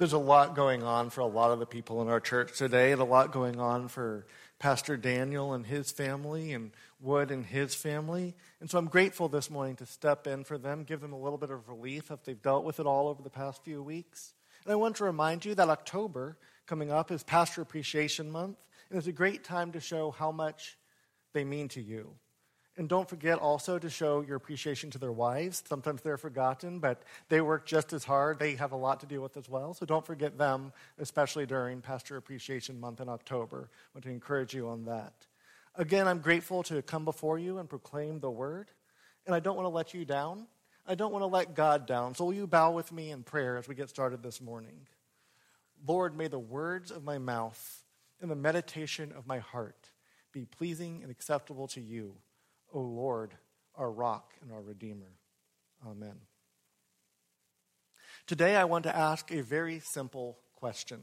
There's a lot going on for a lot of the people in our church today, and a lot going on for Pastor Daniel and his family, and Wood and his family. And so I'm grateful this morning to step in for them, give them a little bit of relief if they've dealt with it all over the past few weeks. And I want to remind you that October coming up is Pastor Appreciation Month, and it's a great time to show how much they mean to you. And don't forget also to show your appreciation to their wives. Sometimes they're forgotten, but they work just as hard. They have a lot to deal with as well. So don't forget them, especially during Pastor Appreciation Month in October. I want to encourage you on that. Again, I'm grateful to come before you and proclaim the word. And I don't want to let you down. I don't want to let God down. So will you bow with me in prayer as we get started this morning? Lord, may the words of my mouth and the meditation of my heart be pleasing and acceptable to you O Lord, our rock and our redeemer. Amen. Today, I want to ask a very simple question.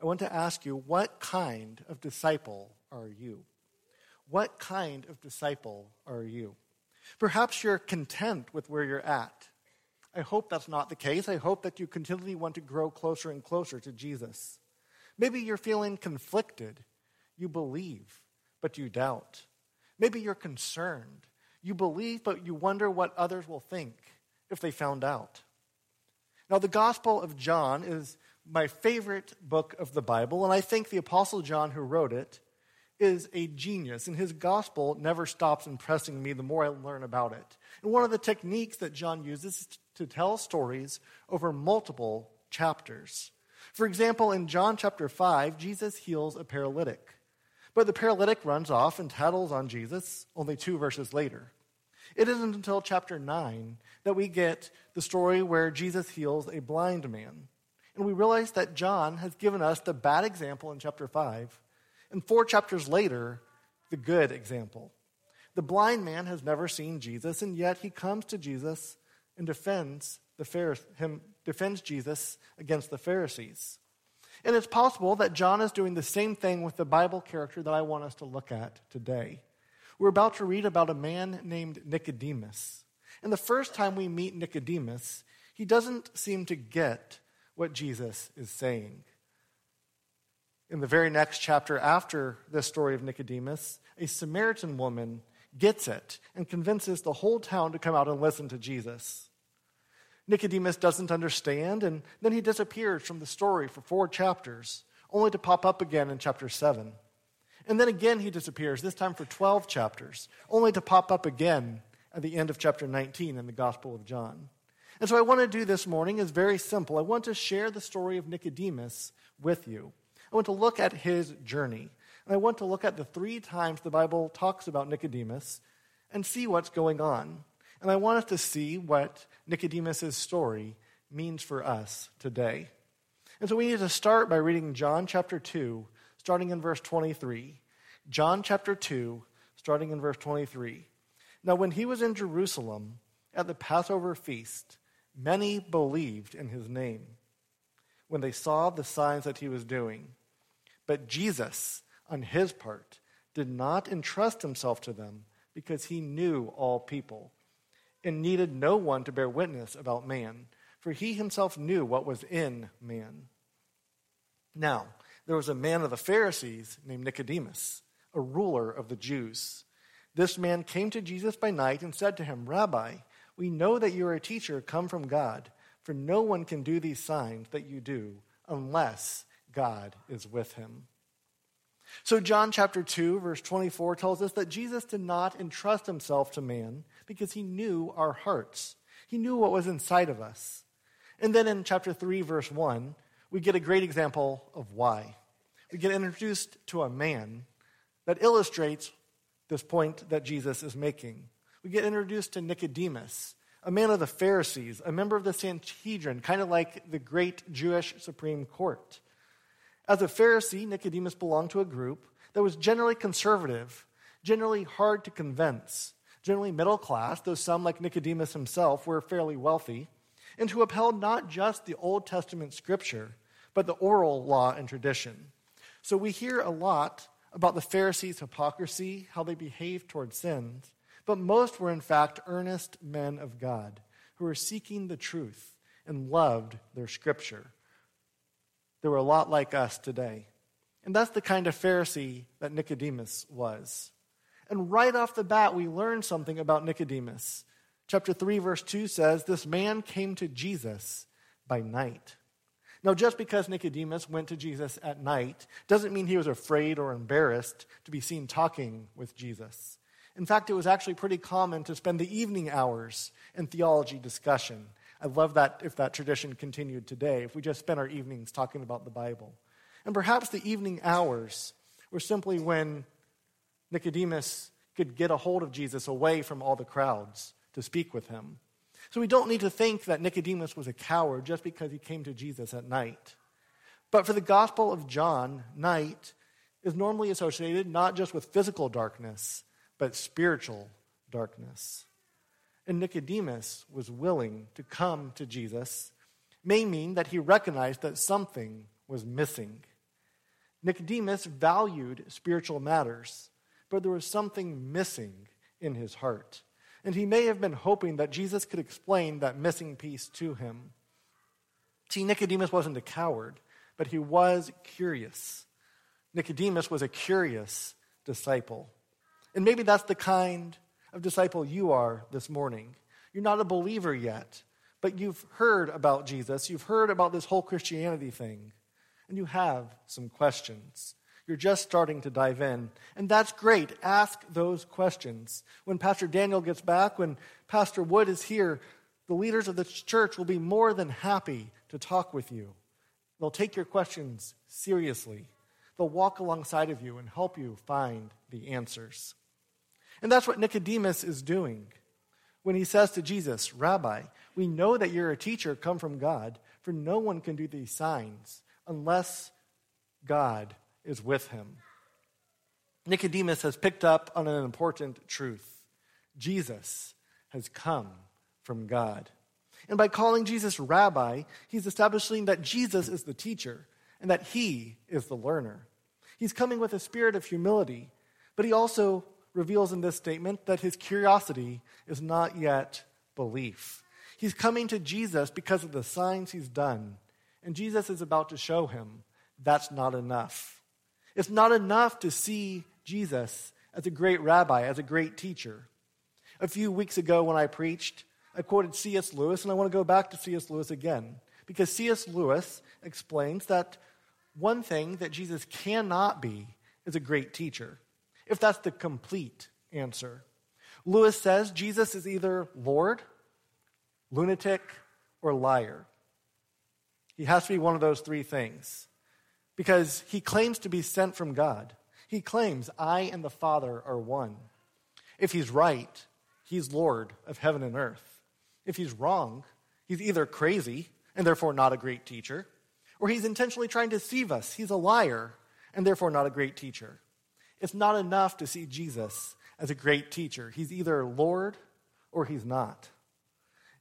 I want to ask you, what kind of disciple are you? What kind of disciple are you? Perhaps you're content with where you're at. I hope that's not the case. I hope that you continually want to grow closer and closer to Jesus. Maybe you're feeling conflicted. You believe, but you doubt. Maybe you're concerned. You believe, but you wonder what others will think if they found out. Now, the Gospel of John is my favorite book of the Bible, and I think the Apostle John, who wrote it, is a genius, and his gospel never stops impressing me the more I learn about it. And one of the techniques that John uses is to tell stories over multiple chapters. For example, in John chapter 5, Jesus heals a paralytic. But the paralytic runs off and tattles on Jesus only two verses later. It isn't until chapter 9 that we get the story where Jesus heals a blind man. And we realize that John has given us the bad example in chapter 5, and four chapters later, the good example. The blind man has never seen Jesus, and yet he comes to Jesus and defends, the him, defends Jesus against the Pharisees. And it's possible that John is doing the same thing with the Bible character that I want us to look at today. We're about to read about a man named Nicodemus. And the first time we meet Nicodemus, he doesn't seem to get what Jesus is saying. In the very next chapter after this story of Nicodemus, a Samaritan woman gets it and convinces the whole town to come out and listen to Jesus. Nicodemus doesn't understand, and then he disappears from the story for four chapters, only to pop up again in chapter 7. And then again he disappears, this time for 12 chapters, only to pop up again at the end of chapter 19 in the Gospel of John. And so, I want to do this morning is very simple. I want to share the story of Nicodemus with you. I want to look at his journey. And I want to look at the three times the Bible talks about Nicodemus and see what's going on. And I want us to see what Nicodemus' story means for us today. And so we need to start by reading John chapter 2, starting in verse 23. John chapter 2, starting in verse 23. Now, when he was in Jerusalem at the Passover feast, many believed in his name when they saw the signs that he was doing. But Jesus, on his part, did not entrust himself to them because he knew all people and needed no one to bear witness about man, for he himself knew what was in man. Now, there was a man of the Pharisees named Nicodemus, a ruler of the Jews. This man came to Jesus by night and said to him, Rabbi, we know that you are a teacher come from God, for no one can do these signs that you do unless God is with him. So, John chapter 2, verse 24 tells us that Jesus did not entrust himself to man because he knew our hearts. He knew what was inside of us. And then in chapter 3, verse 1, we get a great example of why. We get introduced to a man that illustrates this point that Jesus is making. We get introduced to Nicodemus, a man of the Pharisees, a member of the Sanhedrin, kind of like the great Jewish Supreme Court. As a Pharisee, Nicodemus belonged to a group that was generally conservative, generally hard to convince, generally middle class, though some, like Nicodemus himself, were fairly wealthy, and who upheld not just the Old Testament scripture, but the oral law and tradition. So we hear a lot about the Pharisees' hypocrisy, how they behaved toward sins, but most were in fact earnest men of God who were seeking the truth and loved their scripture. They were a lot like us today. And that's the kind of Pharisee that Nicodemus was. And right off the bat, we learn something about Nicodemus. Chapter 3, verse 2 says, This man came to Jesus by night. Now, just because Nicodemus went to Jesus at night doesn't mean he was afraid or embarrassed to be seen talking with Jesus. In fact, it was actually pretty common to spend the evening hours in theology discussion. I love that if that tradition continued today, if we just spent our evenings talking about the Bible. And perhaps the evening hours were simply when Nicodemus could get a hold of Jesus away from all the crowds to speak with him. So we don't need to think that Nicodemus was a coward just because he came to Jesus at night. But for the Gospel of John, night is normally associated not just with physical darkness, but spiritual darkness. And Nicodemus was willing to come to Jesus, may mean that he recognized that something was missing. Nicodemus valued spiritual matters, but there was something missing in his heart. And he may have been hoping that Jesus could explain that missing piece to him. See, Nicodemus wasn't a coward, but he was curious. Nicodemus was a curious disciple. And maybe that's the kind of disciple you are this morning. You're not a believer yet, but you've heard about Jesus, you've heard about this whole Christianity thing and you have some questions. You're just starting to dive in. And that's great. Ask those questions. When Pastor Daniel gets back, when Pastor Wood is here, the leaders of the church will be more than happy to talk with you. They'll take your questions seriously. They'll walk alongside of you and help you find the answers. And that's what Nicodemus is doing when he says to Jesus, Rabbi, we know that you're a teacher come from God, for no one can do these signs unless God is with him. Nicodemus has picked up on an important truth Jesus has come from God. And by calling Jesus rabbi, he's establishing that Jesus is the teacher and that he is the learner. He's coming with a spirit of humility, but he also reveals in this statement that his curiosity is not yet belief. He's coming to Jesus because of the signs he's done and Jesus is about to show him that's not enough. It's not enough to see Jesus as a great rabbi, as a great teacher. A few weeks ago, when I preached, I quoted C.S. Lewis, and I want to go back to C.S. Lewis again. Because C.S. Lewis explains that one thing that Jesus cannot be is a great teacher, if that's the complete answer. Lewis says Jesus is either Lord, lunatic, or liar. He has to be one of those three things because he claims to be sent from God. He claims, I and the Father are one. If he's right, he's Lord of heaven and earth. If he's wrong, he's either crazy and therefore not a great teacher, or he's intentionally trying to deceive us. He's a liar and therefore not a great teacher. It's not enough to see Jesus as a great teacher. He's either Lord or he's not.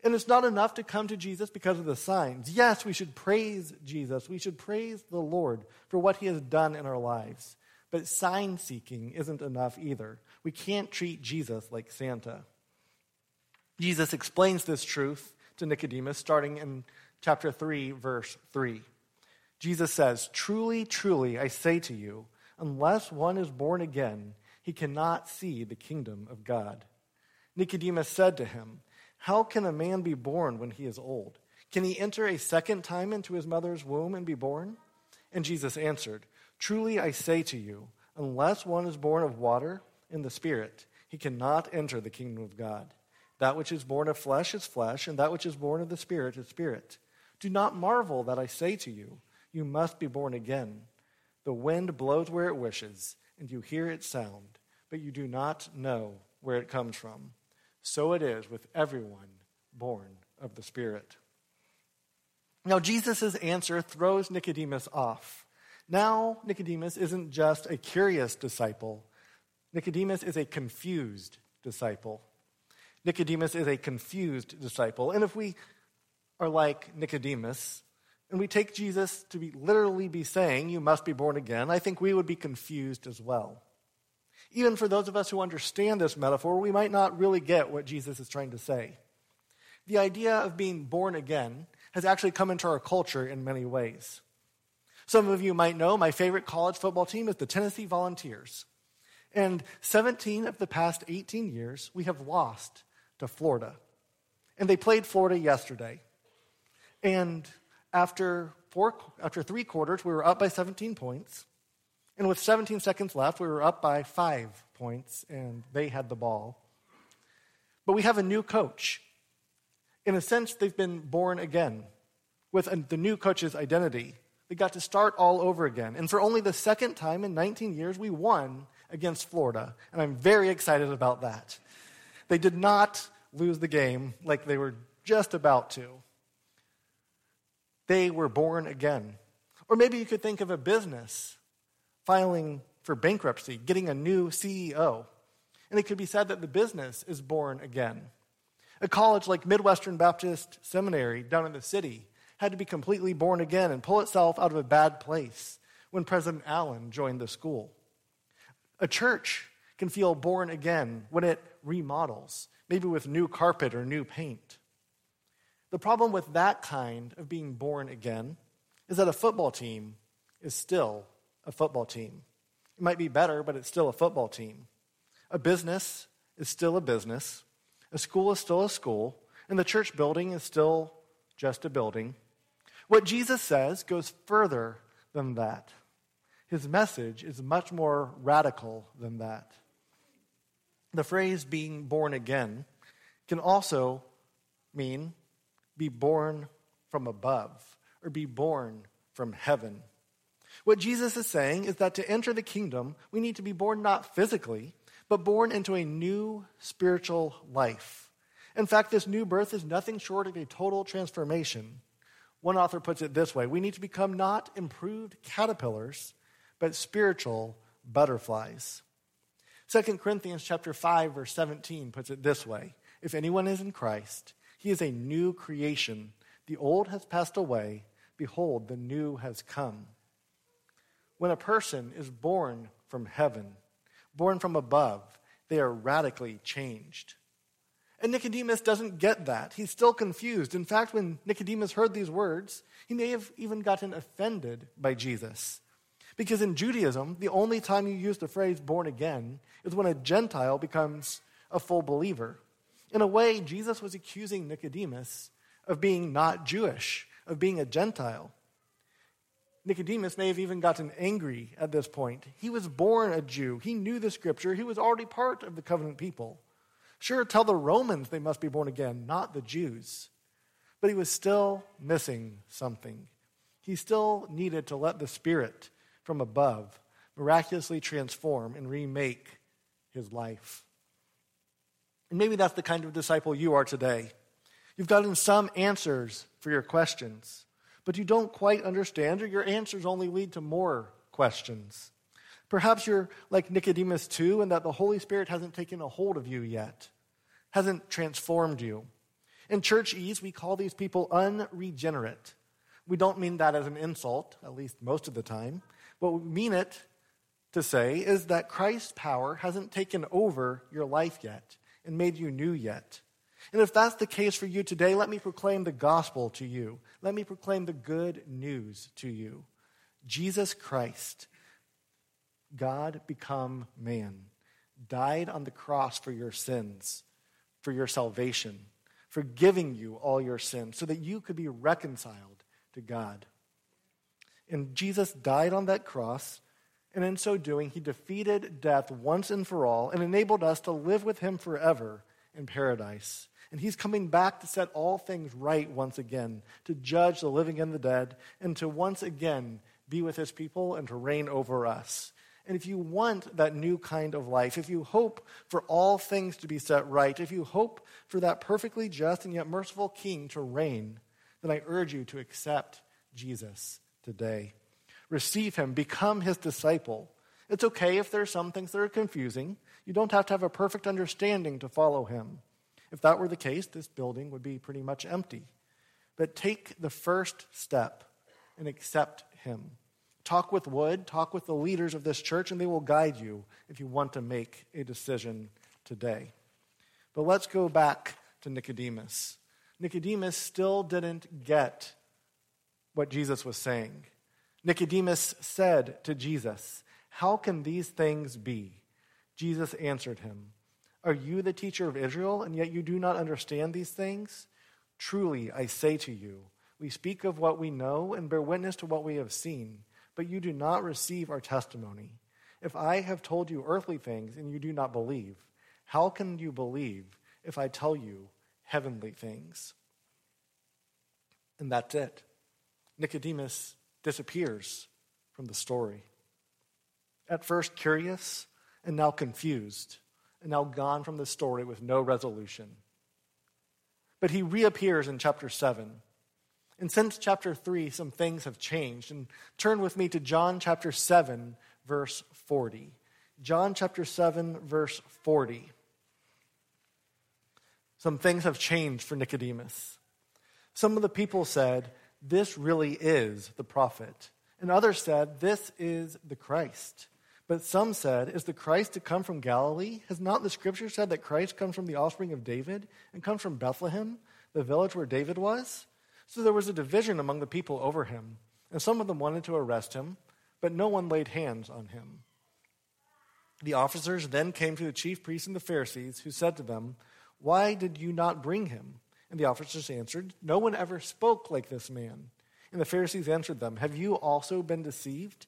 And it's not enough to come to Jesus because of the signs. Yes, we should praise Jesus. We should praise the Lord for what he has done in our lives. But sign seeking isn't enough either. We can't treat Jesus like Santa. Jesus explains this truth to Nicodemus starting in chapter 3, verse 3. Jesus says, Truly, truly, I say to you, unless one is born again, he cannot see the kingdom of God. Nicodemus said to him, how can a man be born when he is old? Can he enter a second time into his mother's womb and be born? And Jesus answered, Truly I say to you, unless one is born of water and the Spirit, he cannot enter the kingdom of God. That which is born of flesh is flesh, and that which is born of the Spirit is spirit. Do not marvel that I say to you, You must be born again. The wind blows where it wishes, and you hear its sound, but you do not know where it comes from so it is with everyone born of the Spirit. Now, Jesus' answer throws Nicodemus off. Now, Nicodemus isn't just a curious disciple, Nicodemus is a confused disciple. Nicodemus is a confused disciple. And if we are like Nicodemus, and we take Jesus to be literally be saying, You must be born again, I think we would be confused as well. Even for those of us who understand this metaphor, we might not really get what Jesus is trying to say. The idea of being born again has actually come into our culture in many ways. Some of you might know my favorite college football team is the Tennessee Volunteers. And 17 of the past 18 years, we have lost to Florida. And they played Florida yesterday. And after, four, after three quarters, we were up by 17 points. And with 17 seconds left, we were up by five points, and they had the ball. But we have a new coach. In a sense, they've been born again with the new coach's identity. They got to start all over again. And for only the second time in 19 years, we won against Florida. And I'm very excited about that. They did not lose the game like they were just about to. They were born again. Or maybe you could think of a business filing for bankruptcy, getting a new CEO. And it could be said that the business is born again. A college like Midwestern Baptist Seminary down in the city had to be completely born again and pull itself out of a bad place when President Allen joined the school. A church can feel born again when it remodels, maybe with new carpet or new paint. The problem with that kind of being born again is that a football team is still a football team. It might be better, but it's still a football team. A business is still a business. A school is still a school. And the church building is still just a building. What Jesus says goes further than that. His message is much more radical than that. The phrase being born again can also mean be born from above or be born from heaven. What Jesus is saying is that to enter the kingdom, we need to be born not physically, but born into a new spiritual life. In fact, this new birth is nothing short of a total transformation. One author puts it this way We need to become not improved caterpillars, but spiritual butterflies. 2 Corinthians chapter 5 verse 17 puts it this way: If anyone is in Christ, he is a new creation. The old has passed away. Behold, the new has come. When a person is born from heaven, born from above, they are radically changed. And Nicodemus doesn't get that. He's still confused. In fact, when Nicodemus heard these words, he may have even gotten offended by Jesus. Because in Judaism, the only time you use the phrase born again is when a Gentile becomes a full believer. In a way, Jesus was accusing Nicodemus of being not Jewish, of being a Gentile. Nicodemus may have even gotten angry at this point. He was born a Jew. He knew the scripture. He was already part of the covenant people. Sure, tell the Romans they must be born again, not the Jews. But he was still missing something. He still needed to let the Spirit from above miraculously transform and remake his life. And maybe that's the kind of disciple you are today. You've gotten some answers for your questions, but you don't quite understand, or your answers only lead to more questions. Perhaps you're like Nicodemus too, and that the Holy Spirit hasn't taken a hold of you yet, hasn't transformed you. In church churchese, we call these people unregenerate. We don't mean that as an insult, at least most of the time. What we mean it to say is that Christ's power hasn't taken over your life yet and made you new yet. And if that's the case for you today, let me proclaim the gospel to you. Let me proclaim the good news to you. Jesus Christ, God become man, died on the cross for your sins, for your salvation, forgiving you all your sins, so that you could be reconciled to God. And Jesus died on that cross and in so doing, he defeated death once and for all and enabled us to live with him forever in paradise. And he's coming back to set all things right once again, to judge the living and the dead, and to once again be with his people and to reign over us. And if you want that new kind of life, if you hope for all things to be set right, if you hope for that perfectly just and yet merciful king to reign, then I urge you to accept Jesus today receive him, become his disciple. It's okay if there are some things that are confusing. You don't have to have a perfect understanding to follow him. If that were the case, this building would be pretty much empty. But take the first step and accept him. Talk with Wood, talk with the leaders of this church, and they will guide you if you want to make a decision today. But let's go back to Nicodemus. Nicodemus still didn't get what Jesus was saying. Nicodemus said to Jesus, How can these things be? Jesus answered him, Are you the teacher of Israel, and yet you do not understand these things? Truly, I say to you, we speak of what we know and bear witness to what we have seen, but you do not receive our testimony. If I have told you earthly things and you do not believe, how can you believe if I tell you heavenly things? And that's it. Nicodemus disappears from the story. At first curious, and now confused, and now gone from the story with no resolution. But he reappears in chapter 7. And since chapter 3, some things have changed. And turn with me to John chapter 7, verse 40. John chapter 7, verse 40. Some things have changed for Nicodemus. Some of the people said, This really is the prophet. And others said, This is the Christ. But some said, Is the Christ to come from Galilee? Has not the scripture said that Christ comes from the offspring of David and comes from Bethlehem, the village where David was? So there was a division among the people over him, and some of them wanted to arrest him, but no one laid hands on him. The officers then came to the chief priests and the Pharisees, who said to them, Why did you not bring him? And the officers answered, No one ever spoke like this man. And the Pharisees answered them, Have you also been deceived?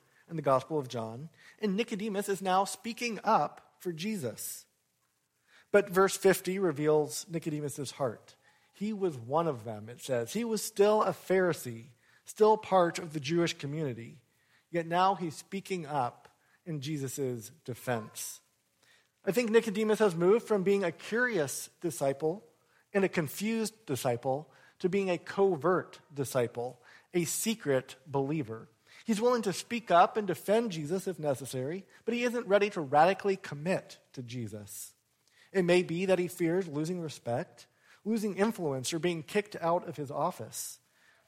in the Gospel of John, and Nicodemus is now speaking up for Jesus. But verse 50 reveals Nicodemus' heart. He was one of them, it says. He was still a Pharisee, still part of the Jewish community. Yet now he's speaking up in Jesus' defense. I think Nicodemus has moved from being a curious disciple and a confused disciple to being a covert disciple, a secret believer. He's willing to speak up and defend Jesus if necessary, but he isn't ready to radically commit to Jesus. It may be that he fears losing respect, losing influence, or being kicked out of his office.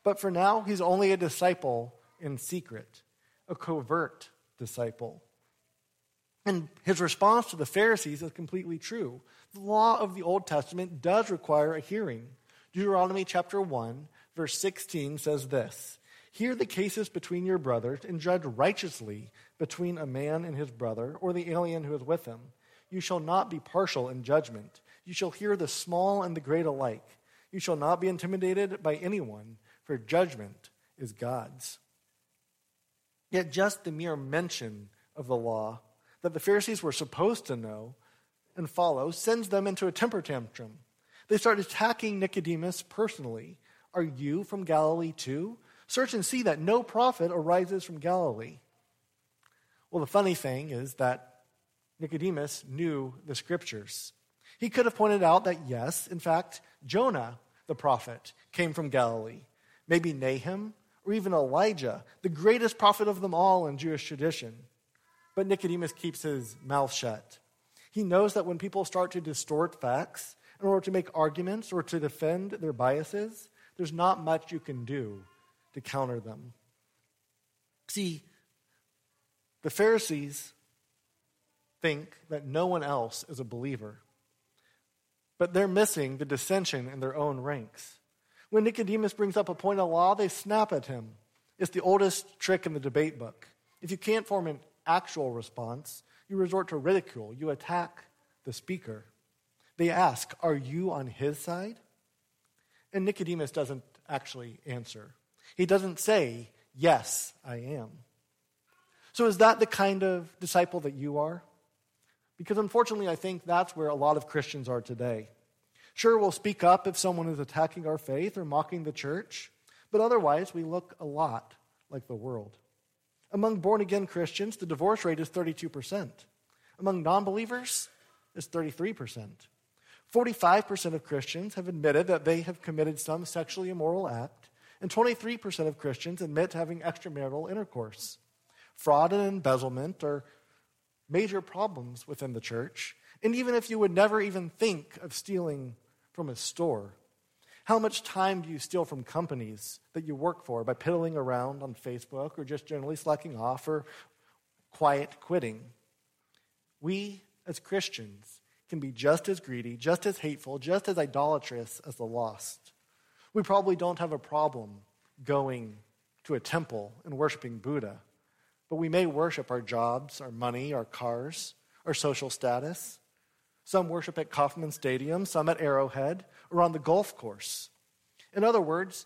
But for now, he's only a disciple in secret, a covert disciple. And his response to the Pharisees is completely true. The law of the Old Testament does require a hearing. Deuteronomy chapter 1, verse 16 says this Hear the cases between your brothers and judge righteously between a man and his brother or the alien who is with him. You shall not be partial in judgment. You shall hear the small and the great alike. You shall not be intimidated by anyone, for judgment is God's. Yet just the mere mention of the law that the Pharisees were supposed to know and follow sends them into a temper tantrum. They start attacking Nicodemus personally. Are you from Galilee too? Search and see that no prophet arises from Galilee. Well, the funny thing is that Nicodemus knew the scriptures. He could have pointed out that, yes, in fact, Jonah, the prophet, came from Galilee. Maybe Nahum or even Elijah, the greatest prophet of them all in Jewish tradition. But Nicodemus keeps his mouth shut. He knows that when people start to distort facts in order to make arguments or to defend their biases, there's not much you can do to counter them. See, the Pharisees think that no one else is a believer, but they're missing the dissension in their own ranks. When Nicodemus brings up a point of law, they snap at him. It's the oldest trick in the debate book. If you can't form an actual response, you resort to ridicule, you attack the speaker. They ask, Are you on his side? And Nicodemus doesn't actually answer. He doesn't say, Yes, I am. So, is that the kind of disciple that you are? Because unfortunately, I think that's where a lot of Christians are today. Sure, we'll speak up if someone is attacking our faith or mocking the church, but otherwise, we look a lot like the world. Among born again Christians, the divorce rate is 32%. Among non believers, it's 33%. 45% of Christians have admitted that they have committed some sexually immoral act, and 23% of Christians admit to having extramarital intercourse. Fraud and embezzlement are major problems within the church, and even if you would never even think of stealing from a store, how much time do you steal from companies that you work for by piddling around on Facebook or just generally slacking off or quiet quitting? We, as Christians, can be just as greedy, just as hateful, just as idolatrous as the lost. We probably don't have a problem going to a temple and worshiping Buddha, but we may worship our jobs, our money, our cars, our social status. Some worship at Kauffman Stadium, some at Arrowhead, or on the golf course. In other words,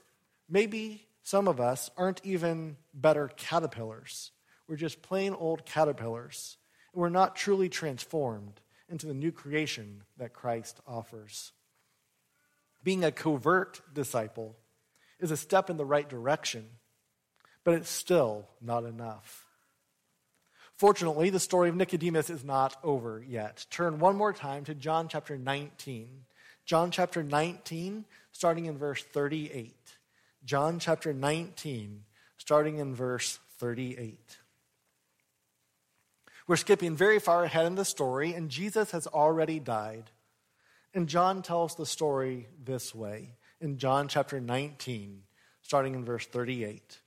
maybe some of us aren't even better caterpillars. We're just plain old caterpillars. And we're not truly transformed into the new creation that Christ offers. Being a covert disciple is a step in the right direction, but it's still not enough. Fortunately, the story of Nicodemus is not over yet. Turn one more time to John chapter 19. John chapter 19, starting in verse 38. John chapter 19, starting in verse 38. We're skipping very far ahead in the story, and Jesus has already died. And John tells the story this way in John chapter 19, starting in verse 38.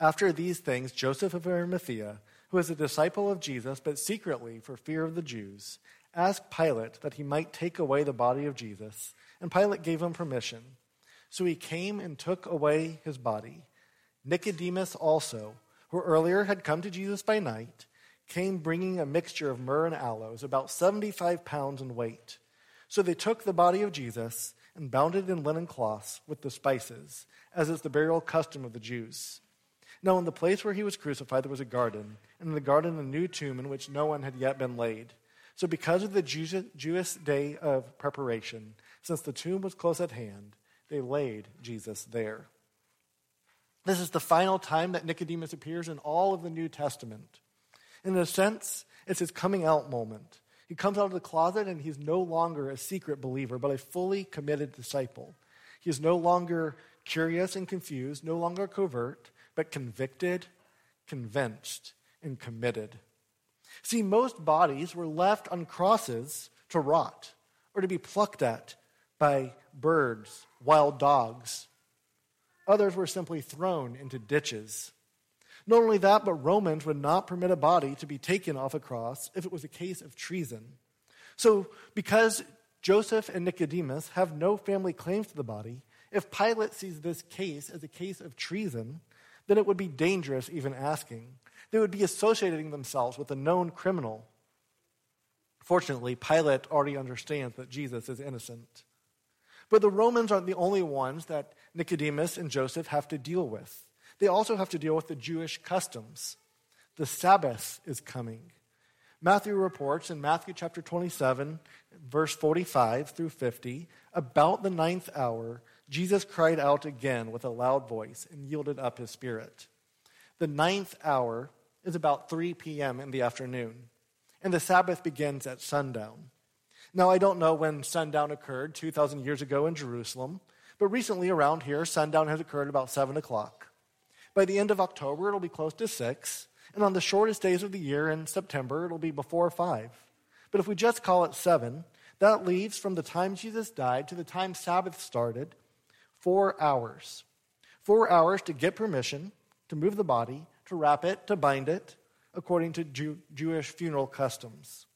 After these things, Joseph of Arimathea, who was a disciple of Jesus, but secretly for fear of the Jews, asked Pilate that he might take away the body of Jesus, and Pilate gave him permission. So he came and took away his body. Nicodemus also, who earlier had come to Jesus by night, came bringing a mixture of myrrh and aloes, about 75 pounds in weight. So they took the body of Jesus and bound it in linen cloths with the spices, as is the burial custom of the Jews. Now, in the place where he was crucified, there was a garden, and in the garden, a new tomb in which no one had yet been laid. So, because of the Jewish day of preparation, since the tomb was close at hand, they laid Jesus there. This is the final time that Nicodemus appears in all of the New Testament. In a sense, it's his coming out moment. He comes out of the closet and he's no longer a secret believer, but a fully committed disciple. He is no longer curious and confused, no longer covert, but convicted, convinced, and committed. See, most bodies were left on crosses to rot or to be plucked at by birds, wild dogs. Others were simply thrown into ditches. Not only that, but Romans would not permit a body to be taken off a cross if it was a case of treason. So, because Joseph and Nicodemus have no family claims to the body, if Pilate sees this case as a case of treason, then it would be dangerous even asking. They would be associating themselves with a known criminal. Fortunately, Pilate already understands that Jesus is innocent. But the Romans aren't the only ones that Nicodemus and Joseph have to deal with they also have to deal with the Jewish customs. The Sabbath is coming. Matthew reports in Matthew chapter 27, verse 45 through 50, about the ninth hour, Jesus cried out again with a loud voice and yielded up his spirit. The ninth hour is about 3 p.m. in the afternoon, and the Sabbath begins at sundown. Now, I don't know when sundown occurred 2,000 years ago in Jerusalem, but recently around here, sundown has occurred about 7 o'clock. By the end of October, it'll be close to six. And on the shortest days of the year in September, it'll be before five. But if we just call it seven, that leaves from the time Jesus died to the time Sabbath started four hours. Four hours to get permission to move the body, to wrap it, to bind it, according to Jew- Jewish funeral customs.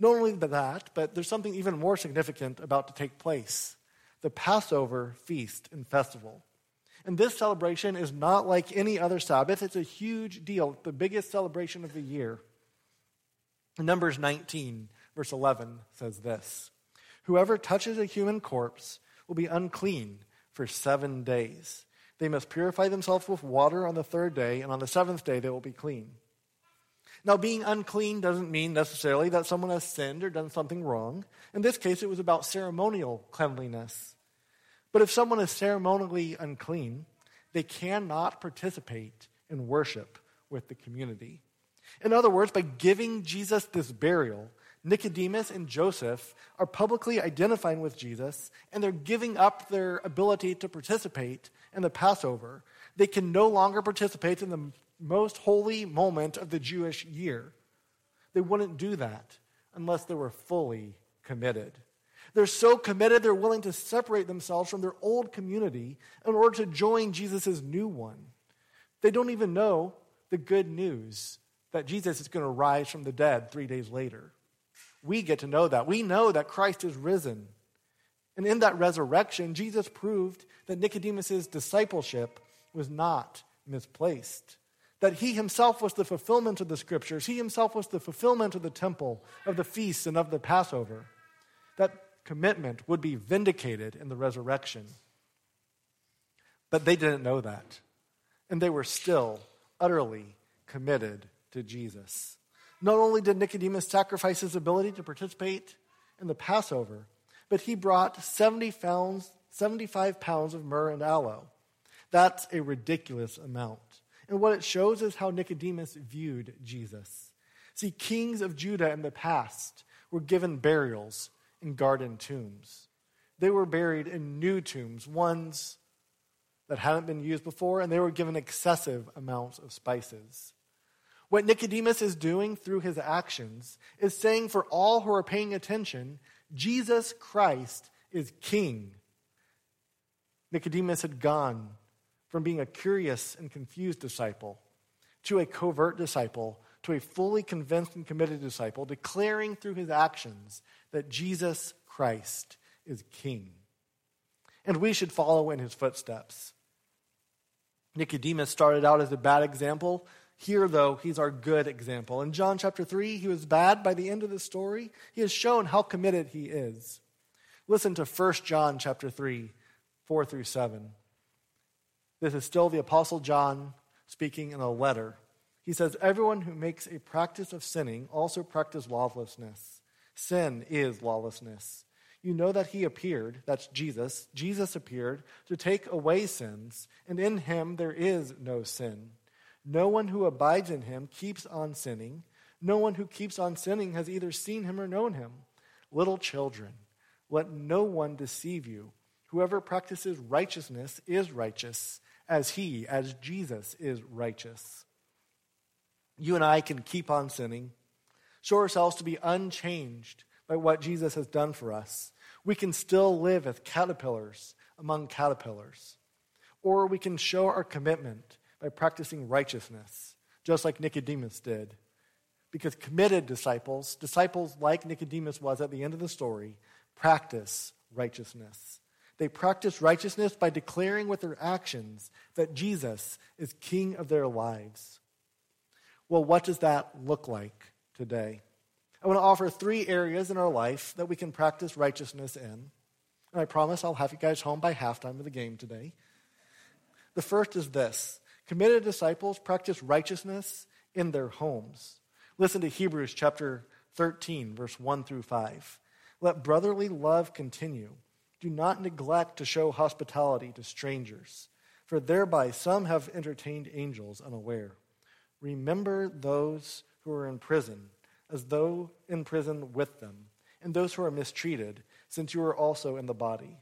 Not only that, but there's something even more significant about to take place the Passover feast and festival. And this celebration is not like any other Sabbath. It's a huge deal, the biggest celebration of the year. Numbers 19, verse 11 says this Whoever touches a human corpse will be unclean for seven days. They must purify themselves with water on the third day, and on the seventh day they will be clean. Now, being unclean doesn't mean necessarily that someone has sinned or done something wrong. In this case, it was about ceremonial cleanliness. But if someone is ceremonially unclean, they cannot participate in worship with the community. In other words, by giving Jesus this burial, Nicodemus and Joseph are publicly identifying with Jesus and they're giving up their ability to participate in the Passover. They can no longer participate in the most holy moment of the Jewish year. They wouldn't do that unless they were fully committed. They're so committed, they're willing to separate themselves from their old community in order to join Jesus' new one. They don't even know the good news that Jesus is going to rise from the dead three days later. We get to know that. We know that Christ is risen. And in that resurrection, Jesus proved that Nicodemus' discipleship was not misplaced. That he himself was the fulfillment of the scriptures. He himself was the fulfillment of the temple, of the feasts, and of the Passover. That commitment would be vindicated in the resurrection. But they didn't know that. And they were still utterly committed to Jesus. Not only did Nicodemus sacrifice his ability to participate in the Passover, but he brought 70 pounds, 75 pounds of myrrh and aloe. That's a ridiculous amount. And what it shows is how Nicodemus viewed Jesus. See, kings of Judah in the past were given burials in garden tombs. They were buried in new tombs, ones that hadn't been used before, and they were given excessive amounts of spices. What Nicodemus is doing through his actions is saying for all who are paying attention, Jesus Christ is king. Nicodemus had gone from being a curious and confused disciple to a covert disciple to a fully convinced and committed disciple, declaring through his actions that Jesus Christ is king. And we should follow in his footsteps. Nicodemus started out as a bad example. Here, though, he's our good example. In John chapter 3, he was bad. By the end of the story, he has shown how committed he is. Listen to 1 John chapter 3, 4 through 7. This is still the Apostle John speaking in a letter. He says, Everyone who makes a practice of sinning also practices lawlessness. Sin is lawlessness. You know that he appeared, that's Jesus, Jesus appeared to take away sins, and in him there is no sin. No one who abides in him keeps on sinning. No one who keeps on sinning has either seen him or known him. Little children, let no one deceive you. Whoever practices righteousness is righteous as he, as Jesus, is righteous. You and I can keep on sinning, show ourselves to be unchanged by what Jesus has done for us. We can still live as caterpillars among caterpillars. Or we can show our commitment by practicing righteousness, just like Nicodemus did. Because committed disciples, disciples like Nicodemus was at the end of the story, practice righteousness. They practice righteousness by declaring with their actions that Jesus is king of their lives. Well, what does that look like today? I want to offer three areas in our life that we can practice righteousness in. And I promise I'll have you guys home by halftime of the game today. The first is this committed disciples practice righteousness in their homes. Listen to Hebrews chapter 13, verse 1 through 5. Let brotherly love continue. Do not neglect to show hospitality to strangers, for thereby some have entertained angels unaware. Remember those who are in prison, as though in prison with them, and those who are mistreated, since you are also in the body.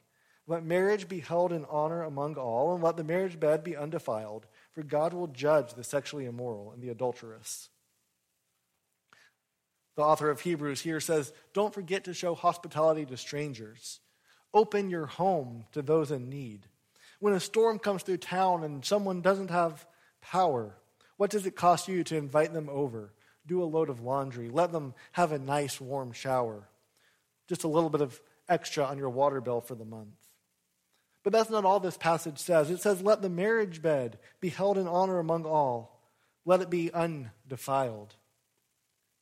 Let marriage be held in honor among all, and let the marriage bed be undefiled, for God will judge the sexually immoral and the adulterous. The author of Hebrews here says, Don't forget to show hospitality to strangers. Open your home to those in need. When a storm comes through town and someone doesn't have power, what does it cost you to invite them over? Do a load of laundry. Let them have a nice warm shower. Just a little bit of extra on your water bill for the month. But that's not all this passage says. It says, Let the marriage bed be held in honor among all, let it be undefiled.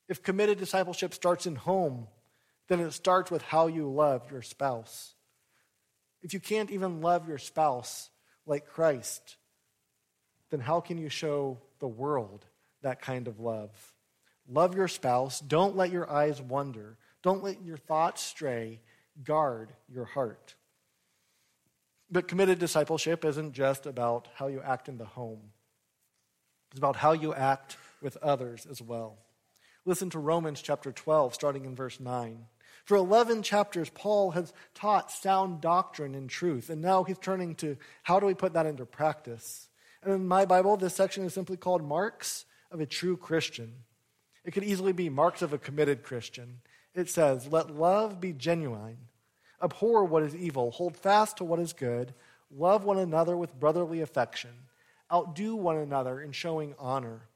If committed discipleship starts in home, then it starts with how you love your spouse if you can't even love your spouse like Christ, then how can you show the world that kind of love? Love your spouse. Don't let your eyes wander. Don't let your thoughts stray. Guard your heart. But committed discipleship isn't just about how you act in the home, it's about how you act with others as well. Listen to Romans chapter 12, starting in verse 9. For 11 chapters, Paul has taught sound doctrine and truth, and now he's turning to how do we put that into practice? In my Bible, this section is simply called Marks of a True Christian. It could easily be marks of a committed Christian. It says, Let love be genuine. Abhor what is evil. Hold fast to what is good. Love one another with brotherly affection. Outdo one another in showing honor.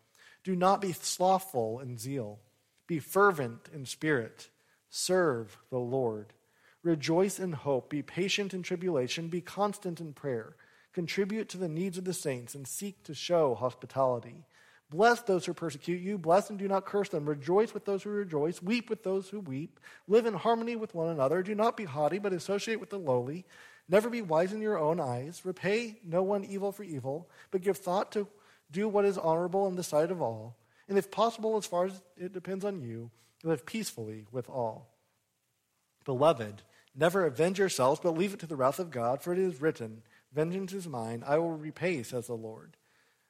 Do not be slothful in zeal. Be fervent in spirit. Serve the Lord. Rejoice in hope. Be patient in tribulation. Be constant in prayer. Contribute to the needs of the saints and seek to show hospitality. Bless those who persecute you. Bless and do not curse them. Rejoice with those who rejoice. Weep with those who weep. Live in harmony with one another. Do not be haughty, but associate with the lowly. Never be wise in your own eyes. Repay no one evil for evil, but give thought to do what is honorable in the sight of all. And if possible, as far as it depends on you, live peacefully with all. Beloved, never avenge yourselves, but leave it to the wrath of God, for it is written, Vengeance is mine, I will repay, says the Lord.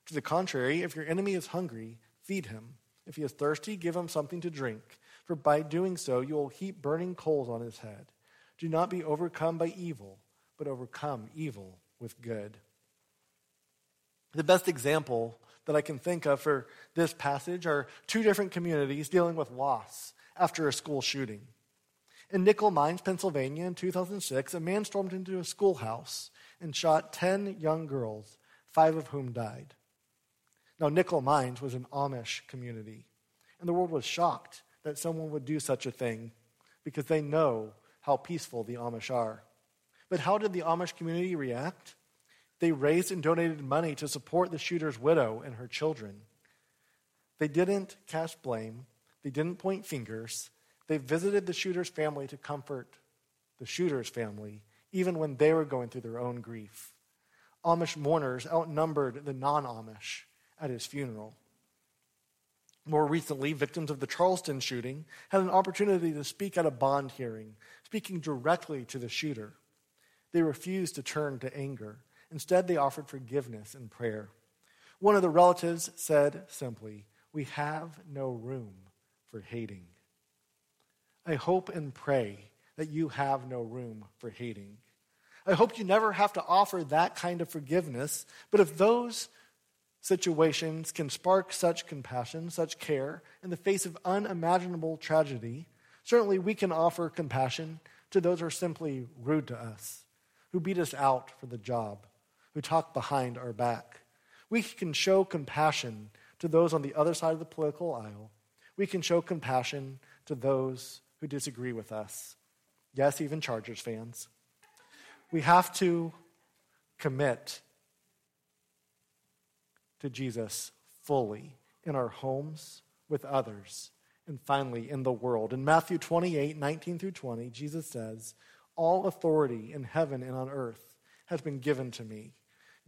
To the contrary, if your enemy is hungry, feed him. If he is thirsty, give him something to drink, for by doing so you will heap burning coals on his head. Do not be overcome by evil, but overcome evil with good. The best example that I can think of for this passage are two different communities dealing with loss after a school shooting. In Nickel Mines, Pennsylvania, in 2006, a man stormed into a schoolhouse and shot 10 young girls, five of whom died. Now, Nickel Mines was an Amish community, and the world was shocked that someone would do such a thing because they know how peaceful the Amish are. But how did the Amish community react? They raised and donated money to support the shooter's widow and her children. They didn't cast blame, they didn't point fingers. They visited the shooter's family to comfort the shooter's family, even when they were going through their own grief. Amish mourners outnumbered the non Amish at his funeral. More recently, victims of the Charleston shooting had an opportunity to speak at a bond hearing, speaking directly to the shooter. They refused to turn to anger. Instead, they offered forgiveness and prayer. One of the relatives said simply, We have no room for hating. I hope and pray that you have no room for hating. I hope you never have to offer that kind of forgiveness, but if those situations can spark such compassion, such care in the face of unimaginable tragedy, certainly we can offer compassion to those who are simply rude to us, who beat us out for the job, who talk behind our back. We can show compassion to those on the other side of the political aisle. We can show compassion to those who disagree with us. Yes, even Chargers fans. We have to commit to Jesus fully in our homes, with others, and finally in the world. In Matthew 28 19 through 20, Jesus says, All authority in heaven and on earth has been given to me.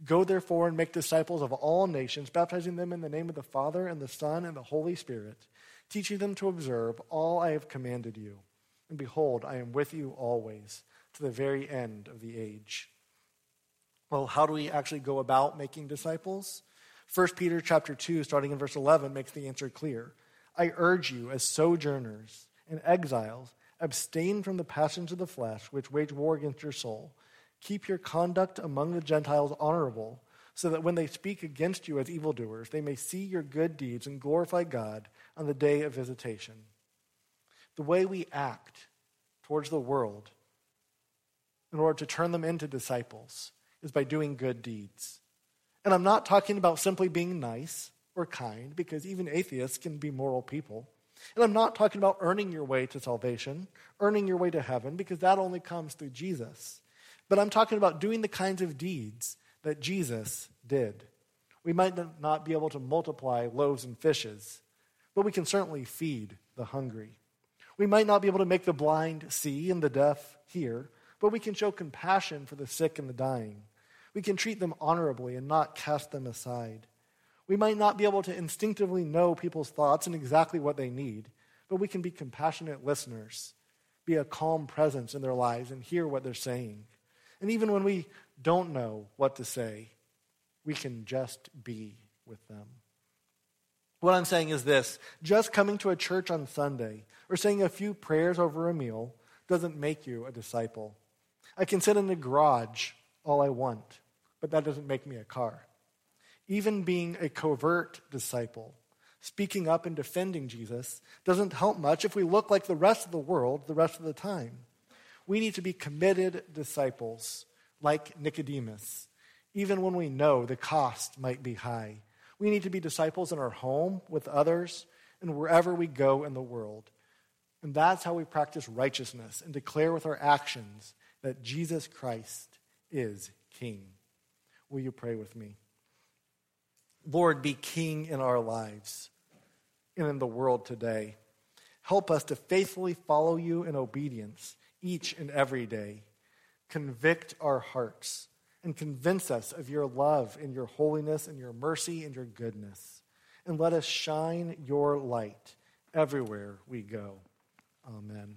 Go therefore and make disciples of all nations, baptizing them in the name of the Father and the Son and the Holy Spirit, teaching them to observe all I have commanded you. And behold, I am with you always to the very end of the age. Well, how do we actually go about making disciples? 1 Peter chapter 2, starting in verse 11, makes the answer clear. I urge you, as sojourners and exiles, abstain from the passions of the flesh which wage war against your soul. Keep your conduct among the Gentiles honorable, so that when they speak against you as evildoers, they may see your good deeds and glorify God on the day of visitation. The way we act towards the world in order to turn them into disciples is by doing good deeds. And I'm not talking about simply being nice or kind, because even atheists can be moral people. And I'm not talking about earning your way to salvation, earning your way to heaven, because that only comes through Jesus. But I'm talking about doing the kinds of deeds that Jesus did. We might not be able to multiply loaves and fishes, but we can certainly feed the hungry. We might not be able to make the blind see and the deaf hear, but we can show compassion for the sick and the dying. We can treat them honorably and not cast them aside. We might not be able to instinctively know people's thoughts and exactly what they need, but we can be compassionate listeners, be a calm presence in their lives, and hear what they're saying. And even when we don't know what to say, we can just be with them. What I'm saying is this just coming to a church on Sunday or saying a few prayers over a meal doesn't make you a disciple. I can sit in the garage all I want, but that doesn't make me a car. Even being a covert disciple, speaking up and defending Jesus doesn't help much if we look like the rest of the world the rest of the time. We need to be committed disciples like Nicodemus, even when we know the cost might be high. We need to be disciples in our home with others and wherever we go in the world. And that's how we practice righteousness and declare with our actions that Jesus Christ is King. Will you pray with me? Lord, be King in our lives and in the world today. Help us to faithfully follow you in obedience each and every day. Convict our hearts and convince us of your love and your holiness and your mercy and your goodness. And let us shine your light everywhere we go. Amen.